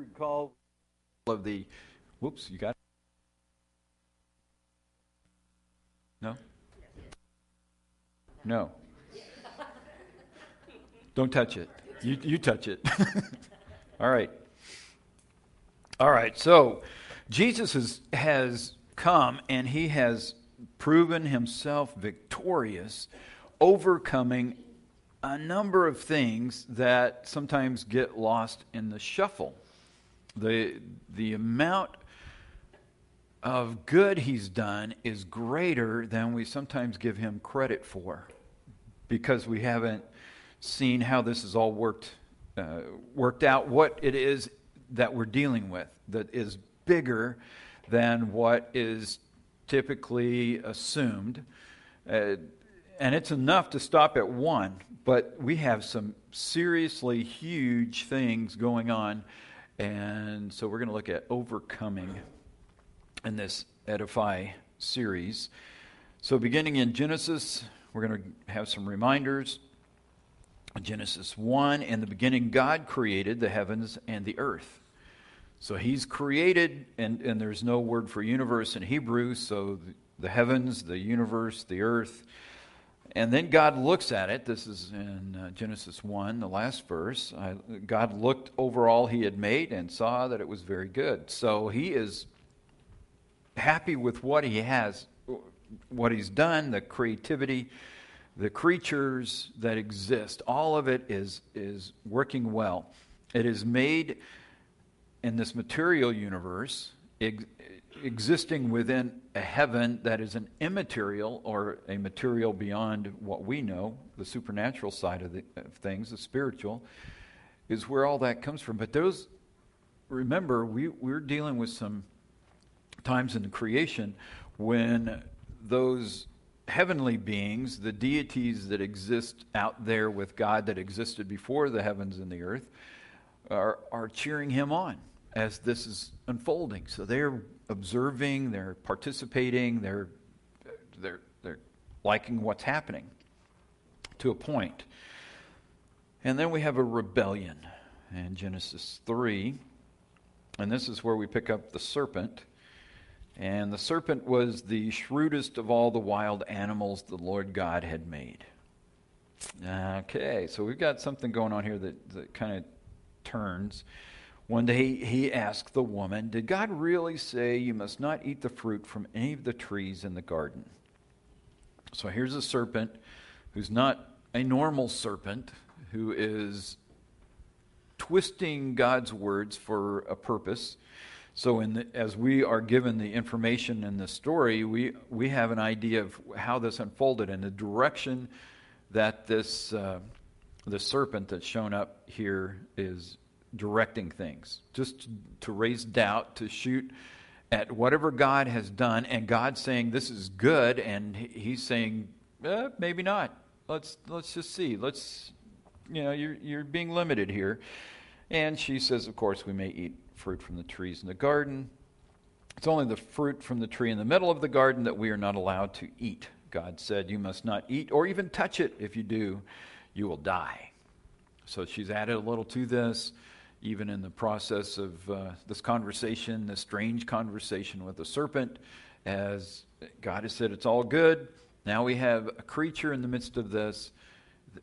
recall of the, whoops, you got it? No? No. Don't touch it. You, you touch it. All right. All right. So Jesus has, has come and he has proven himself victorious, overcoming a number of things that sometimes get lost in the shuffle. The, the amount of good he's done is greater than we sometimes give him credit for because we haven't seen how this has all worked, uh, worked out, what it is that we're dealing with that is bigger than what is typically assumed. Uh, and it's enough to stop at one, but we have some seriously huge things going on. And so we're going to look at overcoming in this Edify series. So, beginning in Genesis, we're going to have some reminders. Genesis 1 In the beginning, God created the heavens and the earth. So, He's created, and, and there's no word for universe in Hebrew, so the, the heavens, the universe, the earth. And then God looks at it. This is in uh, Genesis 1, the last verse. I, God looked over all he had made and saw that it was very good. So he is happy with what he has, what he's done, the creativity, the creatures that exist. All of it is, is working well. It is made in this material universe existing within a heaven that is an immaterial or a material beyond what we know, the supernatural side of, the, of things, the spiritual, is where all that comes from. But those, remember, we, we're dealing with some times in the creation when those heavenly beings, the deities that exist out there with God that existed before the heavens and the earth, are, are cheering him on as this is unfolding. So they're observing, they're participating, they're, they're, they're liking what's happening to a point. And then we have a rebellion in Genesis 3. And this is where we pick up the serpent. And the serpent was the shrewdest of all the wild animals the Lord God had made. Okay, so we've got something going on here that, that kind of turns. One day he asked the woman, Did God really say you must not eat the fruit from any of the trees in the garden? So here's a serpent who's not a normal serpent, who is twisting God's words for a purpose. So, the, as we are given the information in the story, we, we have an idea of how this unfolded and the direction that this uh, the serpent that's shown up here is directing things, just to raise doubt, to shoot at whatever God has done, and God saying this is good, and He's saying eh, maybe not. Let's let's just see. Let's you know you're you're being limited here, and she says, of course, we may eat fruit from the trees in the garden. It's only the fruit from the tree in the middle of the garden that we are not allowed to eat. God said, You must not eat or even touch it. If you do, you will die. So she's added a little to this even in the process of uh, this conversation, this strange conversation with the serpent, as God has said it's all good. Now we have a creature in the midst of this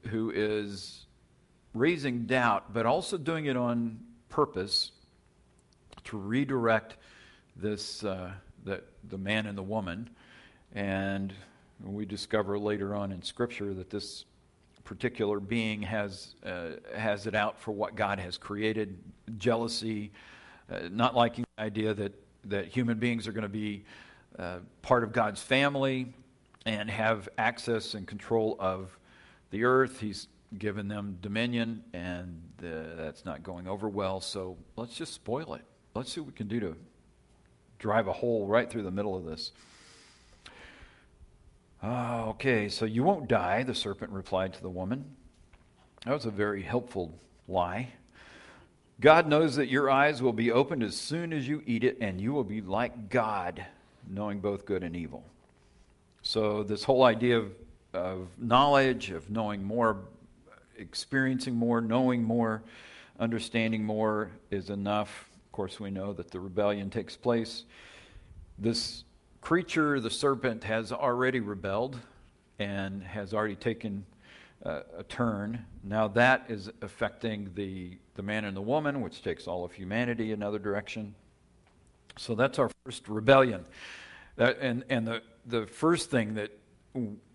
who is raising doubt, but also doing it on purpose to redirect this uh, the, the man and the woman. And we discover later on in Scripture that this particular being has, uh, has it out for what God has created jealousy, uh, not liking the idea that, that human beings are going to be uh, part of God's family and have access and control of the earth. He's given them dominion, and that's not going over well. So let's just spoil it. Let's see what we can do to drive a hole right through the middle of this. Ah, okay, so you won't die, the serpent replied to the woman. That was a very helpful lie. God knows that your eyes will be opened as soon as you eat it, and you will be like God, knowing both good and evil. So, this whole idea of, of knowledge, of knowing more, experiencing more, knowing more, understanding more is enough Of course, we know that the rebellion takes place. This creature, the serpent, has already rebelled and has already taken uh, a turn. Now that is affecting the, the man and the woman, which takes all of humanity another direction. So that's our first rebellion. That, and and the, the first thing that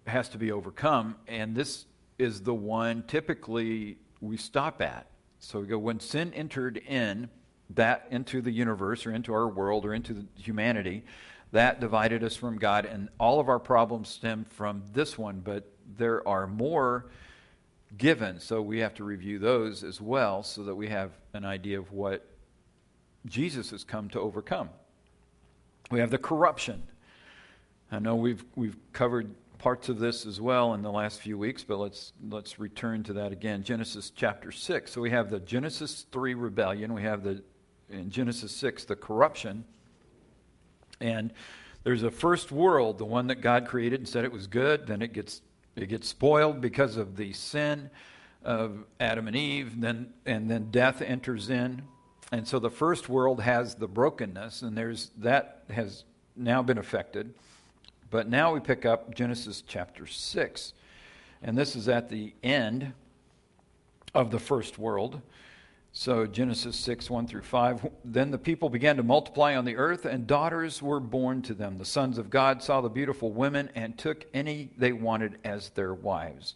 has to be overcome, and this is the one typically we stop at. So we go, when sin entered in, that into the universe or into our world or into humanity, that divided us from God, and all of our problems stem from this one, but there are more given, so we have to review those as well so that we have an idea of what Jesus has come to overcome. We have the corruption. I know we've, we've covered parts of this as well in the last few weeks, but let's, let's return to that again. Genesis chapter 6. So we have the Genesis 3 rebellion, we have the, in Genesis 6, the corruption. And there's a first world, the one that God created and said it was good. Then it gets it gets spoiled because of the sin of Adam and Eve. Then and then death enters in, and so the first world has the brokenness, and there's that has now been affected. But now we pick up Genesis chapter six, and this is at the end of the first world. So, Genesis 6, 1 through 5. Then the people began to multiply on the earth, and daughters were born to them. The sons of God saw the beautiful women and took any they wanted as their wives.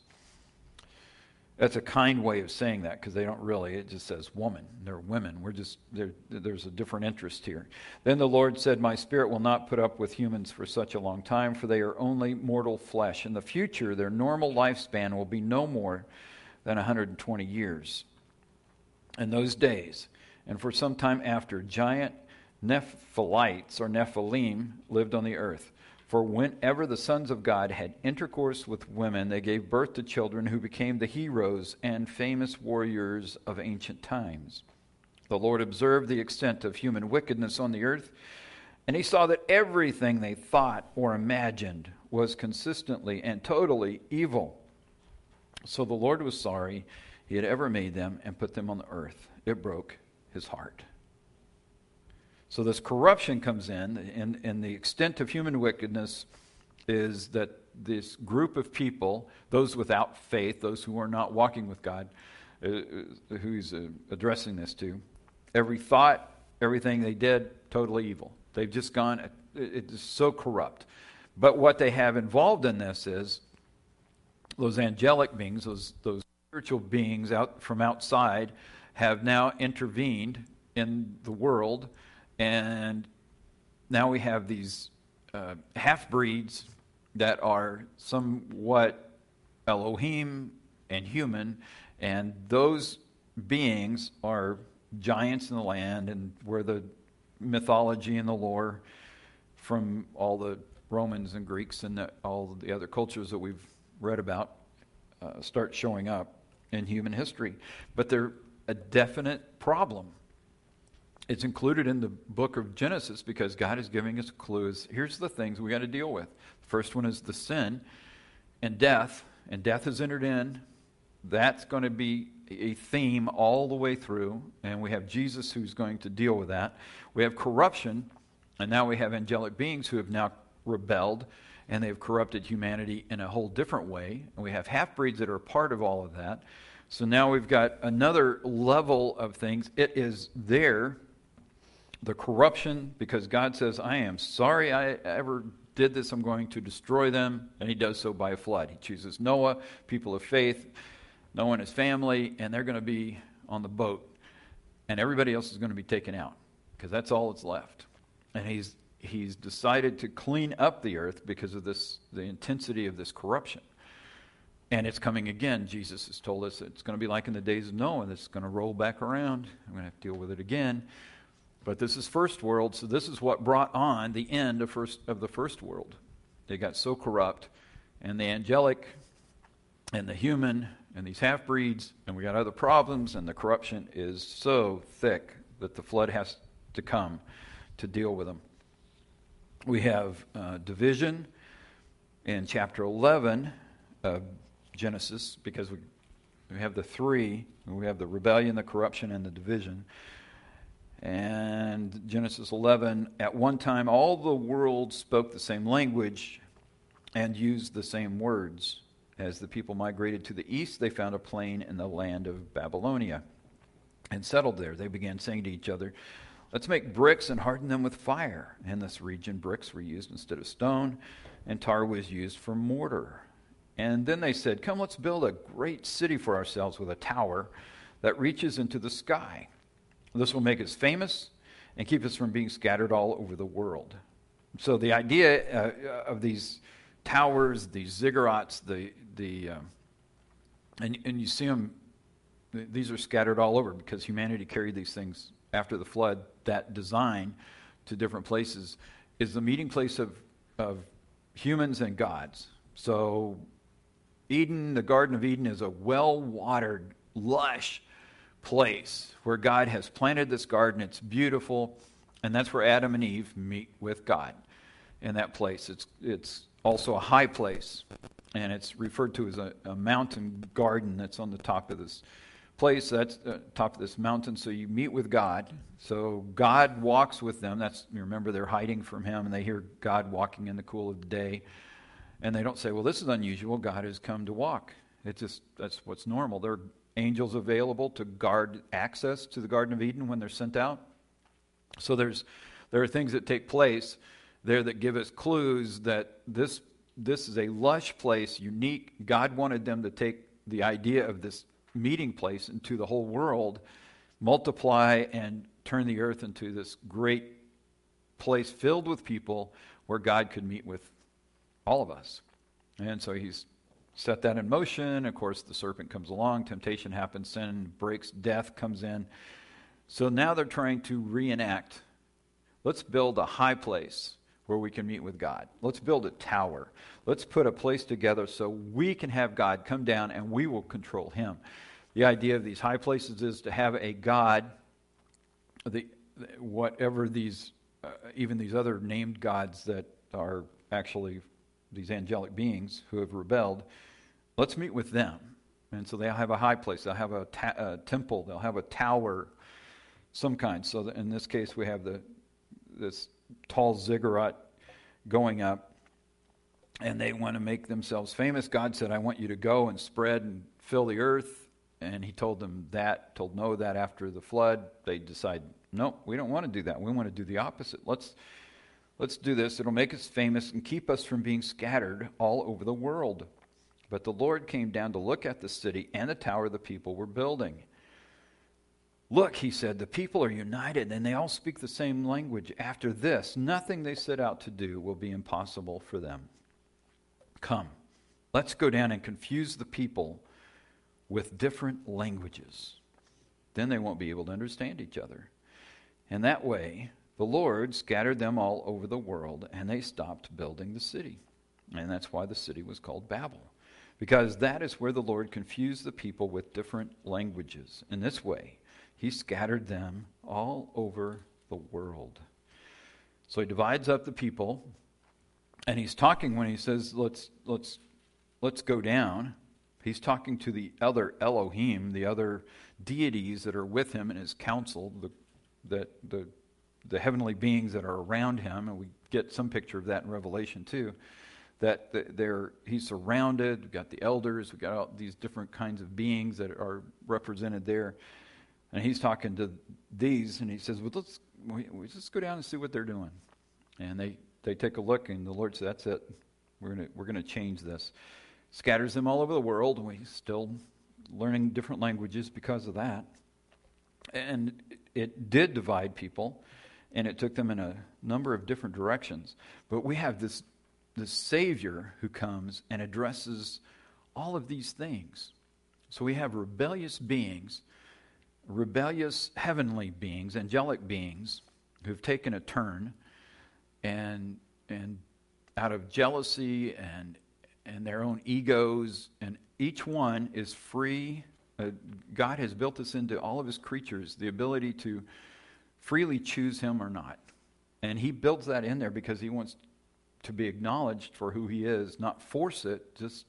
That's a kind way of saying that because they don't really, it just says woman. They're women. We're just, there's a different interest here. Then the Lord said, My spirit will not put up with humans for such a long time, for they are only mortal flesh. In the future, their normal lifespan will be no more than 120 years in those days, and for some time after, giant Nephilites or Nephilim lived on the earth. For whenever the sons of God had intercourse with women, they gave birth to children who became the heroes and famous warriors of ancient times. The Lord observed the extent of human wickedness on the earth, and he saw that everything they thought or imagined was consistently and totally evil. So the Lord was sorry he had ever made them and put them on the earth. It broke his heart. So this corruption comes in, and, and the extent of human wickedness is that this group of people, those without faith, those who are not walking with God, uh, uh who he's uh, addressing this to, every thought, everything they did, totally evil. They've just gone, it, it is so corrupt. But what they have involved in this is those angelic beings, those, those spiritual beings out from outside have now intervened in the world, and now we have these uh, half breeds that are somewhat Elohim and human, and those beings are giants in the land, and where the mythology and the lore from all the Romans and Greeks and the, all the other cultures that we've read about uh, start showing up in human history. But they're a definite problem. It's included in the book of Genesis because God is giving us clues. Here's the things we got to deal with. First one is the sin and death, and death has entered in. That's going to be a theme all the way through, and we have Jesus who's going to deal with that. We have corruption, and now we have angelic beings who have now rebelled and they've corrupted humanity in a whole different way. And we have half breeds that are part of all of that. So now we've got another level of things. It is there, the corruption, because God says, I am sorry I ever did this. I'm going to destroy them. And he does so by a flood. He chooses Noah, people of faith, Noah and his family, and they're going to be on the boat. And everybody else is going to be taken out because that's all that's left. And he's he's decided to clean up the earth because of this the intensity of this corruption. And it's coming again. Jesus has told us it's going to be like in the days of Noah. It's going to roll back around. I'm going to have to deal with it again. But this is first world, so this is what brought on the end of first of the first world. They got so corrupt, and the angelic, and the human, and these half breeds, and we got other problems, and the corruption is so thick that the flood has to come to deal with them we have uh, division in chapter 11 of Genesis because we, we have the three we have the rebellion, the corruption, and the division. And Genesis 11, at one time, all the world spoke the same language and used the same words. As the people migrated to the east, they found a plain in the land of Babylonia and settled there. They began saying to each other, Let's make bricks and harden them with fire. In this region, bricks were used instead of stone, and tar was used for mortar. And then they said, Come, let's build a great city for ourselves with a tower that reaches into the sky. This will make us famous and keep us from being scattered all over the world. So the idea uh, of these towers, these ziggurats, the the um, and and you see them. These are scattered all over because humanity carried these things after the flood. That design to different places is the meeting place of of humans and gods. So Eden, the Garden of Eden, is a well watered, lush place where God has planted this garden. It's beautiful, and that's where Adam and Eve meet with God in that place. It's, it's also a high place, and it's referred to as a, a mountain garden that's on the top of this place. That's uh, top of this mountain. So you meet with God. So God walks with them. That's remember they're hiding from Him, and they hear God walking in the cool of the day. And they don't say, well, this is unusual. God has come to walk. It's just, that's what's normal. There are angels available to guard access to the Garden of Eden when they're sent out. So there's, there are things that take place there that give us clues that this, this is a lush place, unique. God wanted them to take the idea of this meeting place into the whole world, multiply and turn the earth into this great place filled with people where God could meet with all of us. And so he's set that in motion. Of course, the serpent comes along, temptation happens, sin breaks, death comes in. So now they're trying to reenact. Let's build a high place where we can meet with God. Let's build a tower. Let's put a place together so we can have God come down and we will control him. The idea of these high places is to have a God, the, whatever these, uh, even these other named gods that are actually these angelic beings who have rebelled, let's meet with them. And so they'll have a high place, they'll have a, ta- a temple, they'll have a tower, some kind. So in this case, we have the this tall ziggurat going up, and they want to make themselves famous. God said, "I want you to go and spread and fill the earth." And He told them that, told Noah that after the flood. They decide, "No, we don't want to do that. We want to do the opposite. Let's." Let's do this. It'll make us famous and keep us from being scattered all over the world. But the Lord came down to look at the city and the tower the people were building. Look, he said, the people are united and they all speak the same language. After this, nothing they set out to do will be impossible for them. Come, let's go down and confuse the people with different languages. Then they won't be able to understand each other. And that way, the Lord scattered them all over the world, and they stopped building the city. And that's why the city was called Babel, because that is where the Lord confused the people with different languages. In this way, he scattered them all over the world. So he divides up the people, and he's talking when he says, let's, let's, let's go down. He's talking to the other Elohim, the other deities that are with him in his council, the, that the the heavenly beings that are around him, and we get some picture of that in Revelation too. That they're, he's surrounded. We've got the elders. We've got all these different kinds of beings that are represented there. And he's talking to these, and he says, "Well, let's we, we just go down and see what they're doing." And they they take a look, and the Lord says, "That's it. We're gonna we're gonna change this." Scatters them all over the world, and we still learning different languages because of that. And it did divide people and it took them in a number of different directions. But we have this, this Savior who comes and addresses all of these things. So we have rebellious beings, rebellious heavenly beings, angelic beings who've taken a turn and and out of jealousy and and their own egos and each one is free uh, God has built this into all of his creatures the ability to freely choose him or not. And he builds that in there because he wants to be acknowledged for who he is, not force it, just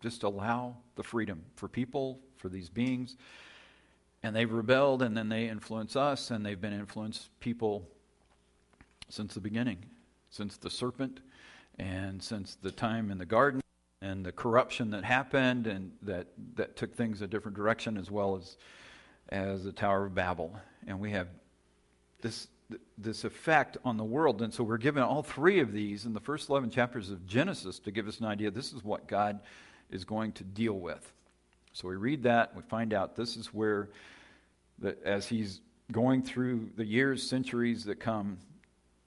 just allow the freedom for people, for these beings. and they've rebelled, and then they influence us, and they've been influenced people since the beginning, since the serpent, and since the time in the garden, and the corruption that happened, and that, that took things a different direction, as well as as the Tower of Babel. And we have this this effect on the world. And so we're given all three of these in the first 11 chapters of Genesis to give us an idea this is what God is going to deal with. So we read that, we find out this is where, that as he's going through the years, centuries that come,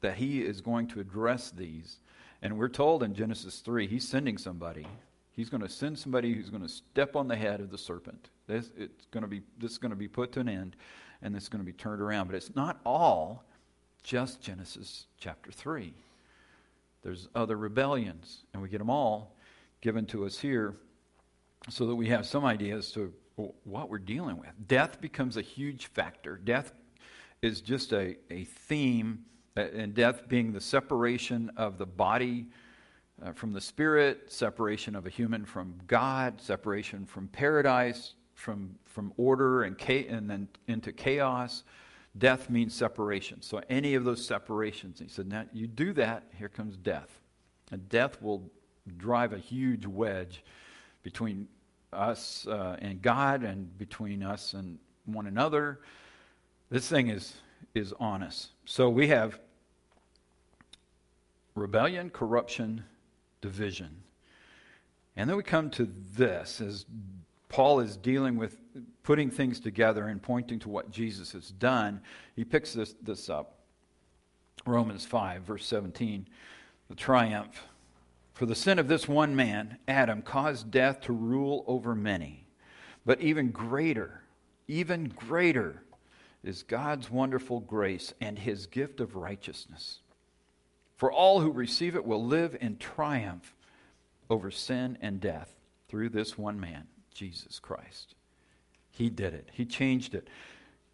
that he is going to address these. And we're told in Genesis 3, he's sending somebody. He's going to send somebody who's going to step on the head of the serpent. This, it's going to be, this is going to be put to an end, and this is going to be turned around. But it's not all just Genesis chapter 3. There's other rebellions, and we get them all given to us here so that we have some idea as to what we're dealing with. Death becomes a huge factor. Death is just a, a theme, and death being the separation of the body uh, from the spirit, separation of a human from God, separation from paradise, from, from order and, cha- and then into chaos. Death means separation. So any of those separations, he said, now you do that, here comes death. And death will drive a huge wedge between us uh, and God and between us and one another. This thing is, is on us. So we have rebellion, corruption, division. And then we come to this as Paul is dealing with putting things together and pointing to what Jesus has done. He picks this, this up. Romans 5, verse 17, the triumph for the sin of this one man, Adam, caused death to rule over many. But even greater, even greater is God's wonderful grace and his gift of righteousness. For all who receive it will live in triumph over sin and death through this one man, Jesus Christ. He did it, He changed it.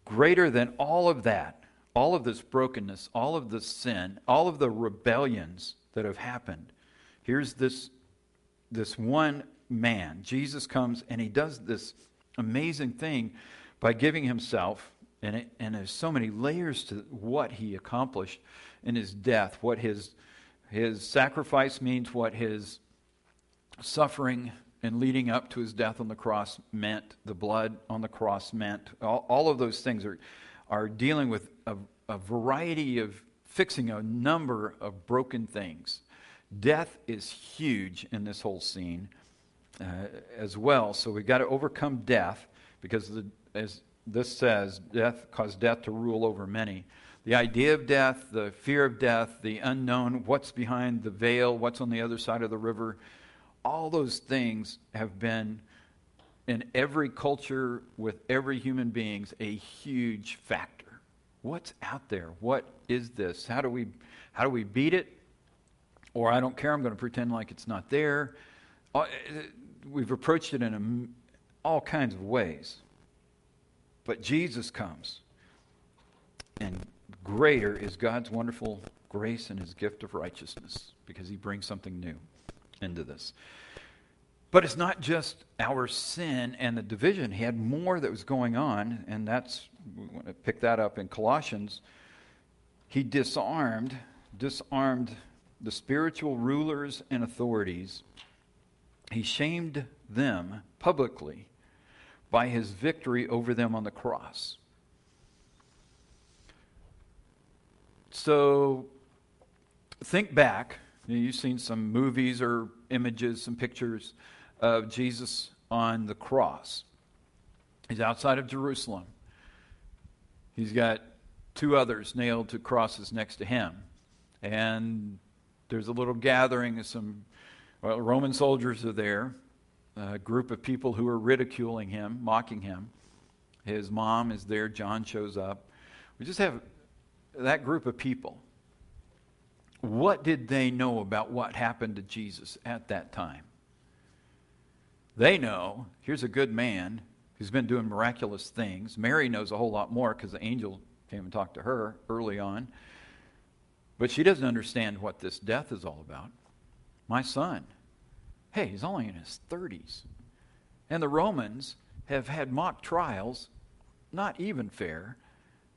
Greater than all of that, all of this brokenness, all of the sin, all of the rebellions that have happened Here's this, this one man. Jesus comes and he does this amazing thing by giving himself, and, it, and there's so many layers to what he accomplished in his death, what his, his sacrifice means, what his suffering and leading up to his death on the cross meant, the blood on the cross meant. All, all of those things are, are dealing with a, a variety of fixing a number of broken things. Death is huge in this whole scene uh, as well. So we've got to overcome death because, the, as this says, death caused death to rule over many. The idea of death, the fear of death, the unknown, what's behind the veil, what's on the other side of the river, all those things have been in every culture with every human beings a huge factor. What's out there? What is this? How do we how do we beat it? or I don't care, I'm going to pretend like it's not there. Uh, we've approached it in all kinds of ways. But Jesus comes, and greater is God's wonderful grace and his gift of righteousness because he brings something new into this. But it's not just our sin and the division. He had more that was going on, and that's, we want to pick that up in Colossians. He disarmed, disarmed the spiritual rulers and authorities, he shamed them publicly by his victory over them on the cross. So think back. You've seen some movies or images, some pictures of Jesus on the cross. He's outside of Jerusalem. He's got two others nailed to crosses next to him. And there's a little gathering of some well, Roman soldiers are there, a group of people who are ridiculing him, mocking him. His mom is there. John shows up. We just have that group of people. What did they know about what happened to Jesus at that time? They know here's a good man who's been doing miraculous things. Mary knows a whole lot more because the angel came and talked to her early on. But she doesn't understand what this death is all about. My son, hey, he's only in his 30s. And the Romans have had mock trials not even fair.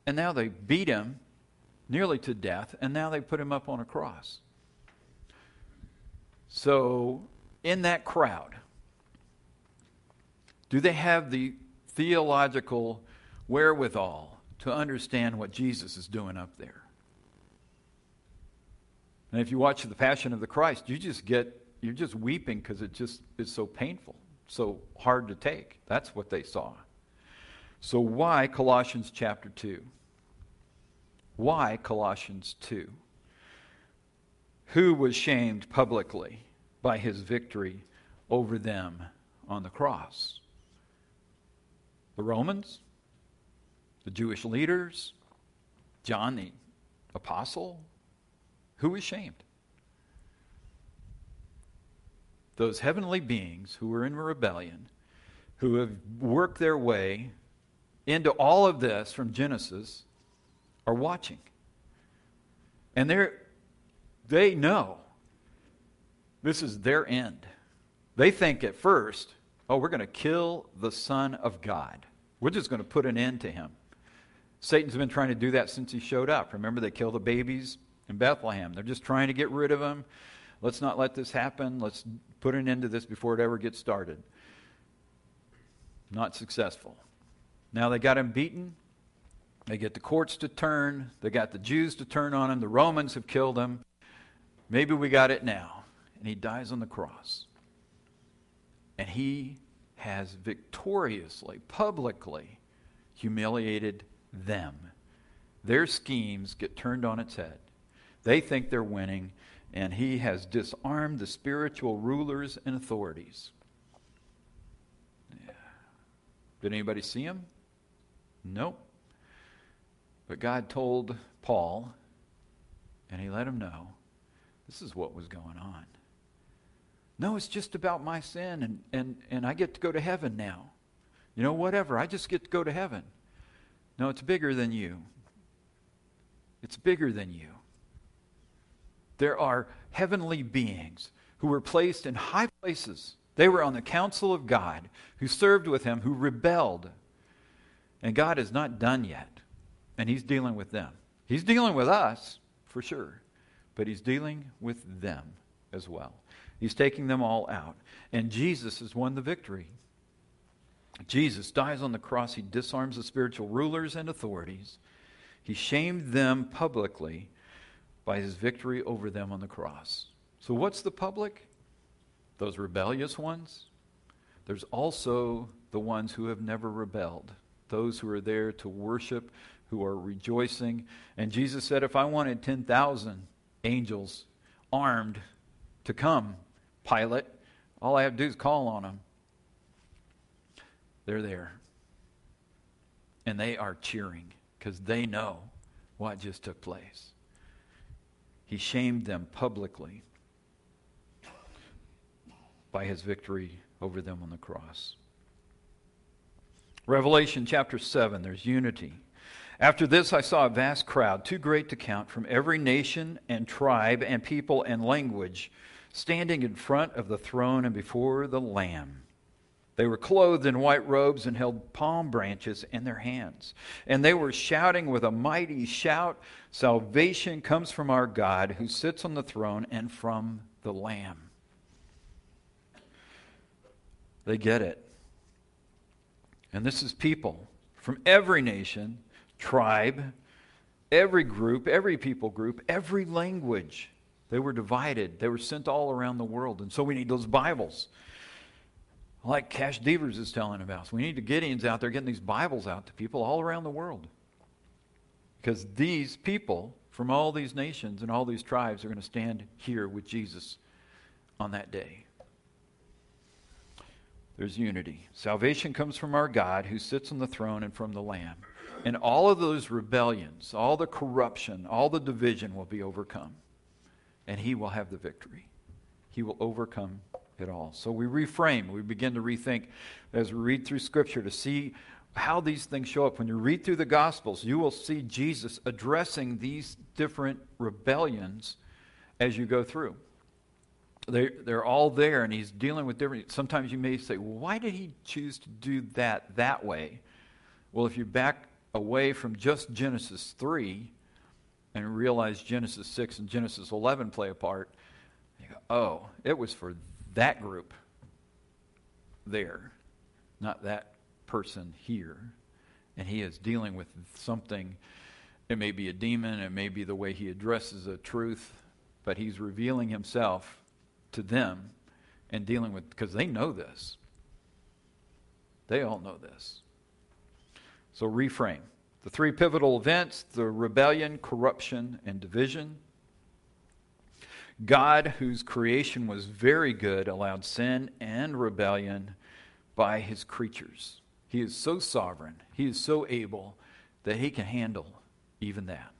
And now they beat him nearly to death, and now they put him up on a cross. So, in that crowd, do they have the theological wherewithal to understand what Jesus is doing up there? And if you watch the Passion of the Christ, you just get you're just weeping because it just is so painful, so hard to take. That's what they saw. So why Colossians chapter 2? Why Colossians 2? Who was shamed publicly by his victory over them on the cross? The Romans? The Jewish leaders? John the apostle? Who was shamed? Those heavenly beings who were in rebellion, who have worked their way into all of this from Genesis, are watching. And they they know this is their end. They think at first, oh, we're going to kill the Son of God. We're just going to put an end to him. Satan's been trying to do that since he showed up. Remember, they killed the babies in Bethlehem. They're just trying to get rid of him. Let's not let this happen. Let's put an end to this before it ever gets started. Not successful. Now they got him beaten. They get the courts to turn. They got the Jews to turn on him. The Romans have killed him. Maybe we got it now. And he dies on the cross. And he has victoriously, publicly humiliated them. Their schemes get turned on its head. They think they're winning, and he has disarmed the spiritual rulers and authorities. Yeah. Did anybody see him? Nope. But God told Paul, and he let him know this is what was going on. No, it's just about my sin, and, and, and I get to go to heaven now. You know, whatever. I just get to go to heaven. No, it's bigger than you. It's bigger than you. There are heavenly beings who were placed in high places. They were on the council of God, who served with him, who rebelled. And God is not done yet. And he's dealing with them. He's dealing with us, for sure, but he's dealing with them as well. He's taking them all out. And Jesus has won the victory. Jesus dies on the cross. He disarms the spiritual rulers and authorities. He shamed them publicly by his victory over them on the cross. So, what's the public? Those rebellious ones. There's also the ones who have never rebelled, those who are there to worship, who are rejoicing. And Jesus said, If I wanted 10,000 angels armed to come, Pilate, all I have to do is call on them. They're there. And they are cheering because they know what just took place. He shamed them publicly by his victory over them on the cross. Revelation chapter 7, there's unity. After this, I saw a vast crowd, too great to count, from every nation and tribe and people and language, standing in front of the throne and before the Lamb. They were clothed in white robes and held palm branches in their hands. And they were shouting with a mighty shout Salvation comes from our God who sits on the throne and from the Lamb. They get it. And this is people from every nation, tribe, every group, every people group, every language. They were divided. They were sent all around the world. And so we need those Bibles like Cash Devers is telling about. We need the Gideons out there getting these Bibles out to people all around the world. Because these people from all these nations and all these tribes are going to stand here with Jesus on that day. There's unity. Salvation comes from our God who sits on the throne and from the Lamb. And all of those rebellions, all the corruption, all the division will be overcome. And he will have the victory. He will overcome it all. So we reframe, we begin to rethink as we read through Scripture to see how these things show up. When you read through the Gospels, you will see Jesus addressing these different rebellions as you go through. They, they're all there, and he's dealing with different. Sometimes you may say, well, why did he choose to do that that way? Well, if you back away from just Genesis 3 and realize Genesis 6 and Genesis 11 play a part, you go, oh, it was for that group there, not that person here. And he is dealing with something. It may be a demon, it may be the way he addresses a truth, but he's revealing himself to them and dealing with, because they know this. They all know this. So reframe. The three pivotal events the rebellion, corruption, and division. God, whose creation was very good, allowed sin and rebellion by his creatures. He is so sovereign, he is so able that he can handle even that.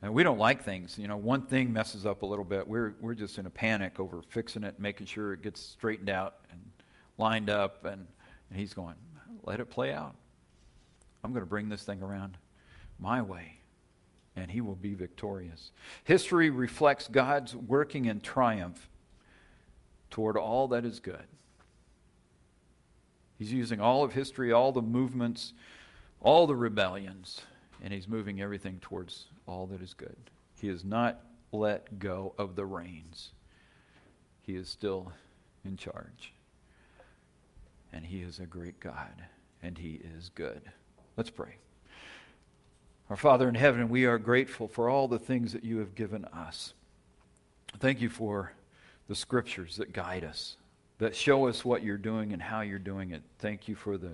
And we don't like things. You know, one thing messes up a little bit. We're, we're just in a panic over fixing it, making sure it gets straightened out and lined up. And, and he's going, let it play out. I'm going to bring this thing around my way, and he will be victorious. History reflects God's working in triumph toward all that is good. He's using all of history, all the movements, all the rebellions, and he's moving everything towards all that is good. He has not let go of the reins. He is still in charge. And he is a great God, and he is good. Let's pray. Our Father in heaven, we are grateful for all the things that you have given us. Thank you for the scriptures that guide us, that show us what you're doing and how you're doing it. Thank you for the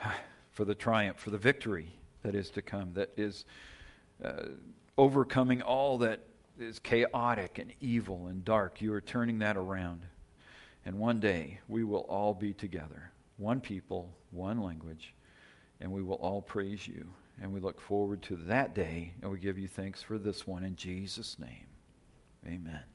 for the triumph, for the victory that is to come, that is uh, overcoming all that is chaotic and evil and dark. You are turning that around. And one day we will all be together, one people, one language and we will all praise you. And we look forward to that day, and we give you thanks for this one in Jesus' name. Amen.